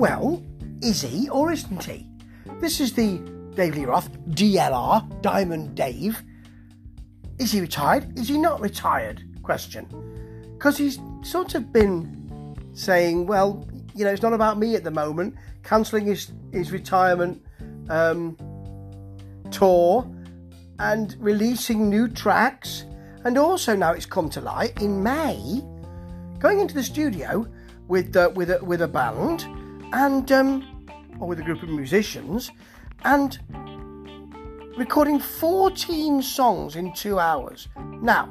Well, is he or isn't he? This is the Dave Lee Roth, DLR, Diamond Dave. Is he retired? Is he not retired? Question. Because he's sort of been saying, well, you know, it's not about me at the moment, cancelling his, his retirement um, tour and releasing new tracks. And also now it's come to light in May, going into the studio with uh, with a, with a band and um, or with a group of musicians and recording 14 songs in two hours. Now,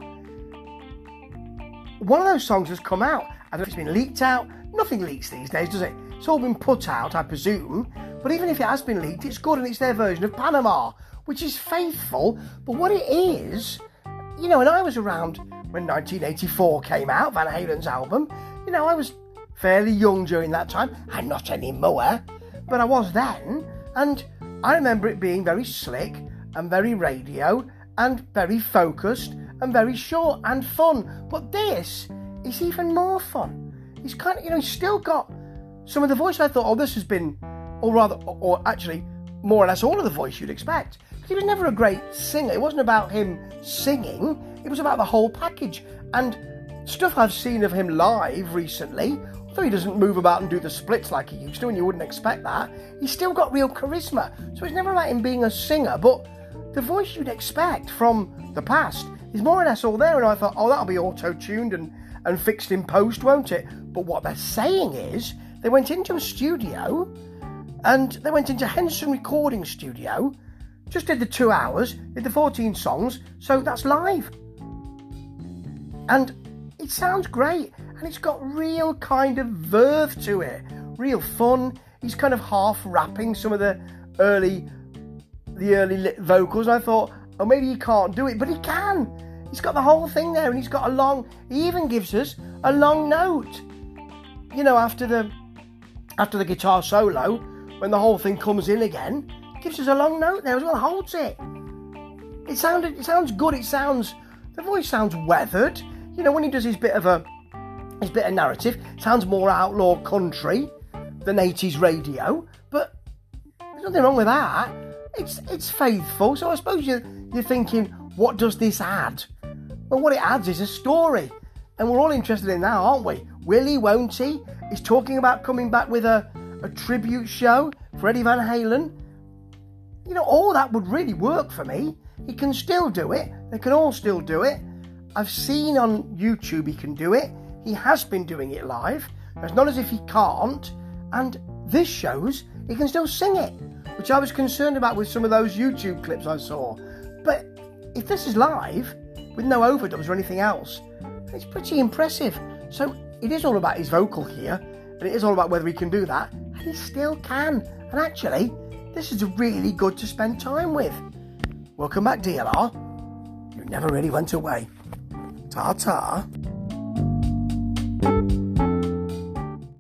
one of those songs has come out. I don't know if it's been leaked out. Nothing leaks these days, does it? It's all been put out, I presume. But even if it has been leaked, it's good and it's their version of Panama, which is faithful. But what it is, you know, and I was around when 1984 came out, Van Halen's album. You know, I was fairly young during that time. I'm not anymore, but I was then. And I remember it being very slick and very radio and very focused and very short and fun. But this is even more fun. He's kind of, you know, he's still got some of the voice I thought, oh, this has been, or rather, or actually, more or less all of the voice you'd expect. He was never a great singer. It wasn't about him singing, it was about the whole package. And stuff I've seen of him live recently, although he doesn't move about and do the splits like he used to, and you wouldn't expect that, he's still got real charisma. So it's never about him being a singer, but the voice you'd expect from the past is more or less all there. And I thought, oh, that'll be auto tuned and, and fixed in post, won't it? But what they're saying is they went into a studio and they went into Henson Recording Studio, just did the two hours, did the 14 songs, so that's live. And it sounds great and it's got real kind of verve to it, real fun. He's kind of half rapping some of the early the early vocals. I thought, oh, maybe he can't do it, but he can. He's got the whole thing there, and he's got a long. He even gives us a long note. You know, after the after the guitar solo, when the whole thing comes in again, gives us a long note there as well. Holds it. It sounded. It sounds good. It sounds. The voice sounds weathered. You know, when he does his bit of a his bit of narrative, sounds more outlaw country than 80s radio. But there's nothing wrong with that it's it's faithful. So I suppose you're, you're thinking, what does this add? Well, what it adds is a story. And we're all interested in that, aren't we? Will he, won't he? He's talking about coming back with a, a tribute show for Eddie Van Halen. You know, all that would really work for me. He can still do it. They can all still do it. I've seen on YouTube he can do it. He has been doing it live. It's not as if he can't. And this shows he can still sing it which I was concerned about with some of those YouTube clips I saw. But if this is live, with no overdubs or anything else, it's pretty impressive. So it is all about his vocal here, and it is all about whether he can do that, and he still can. And actually, this is really good to spend time with. Welcome back, DLR. You never really went away. Ta ta.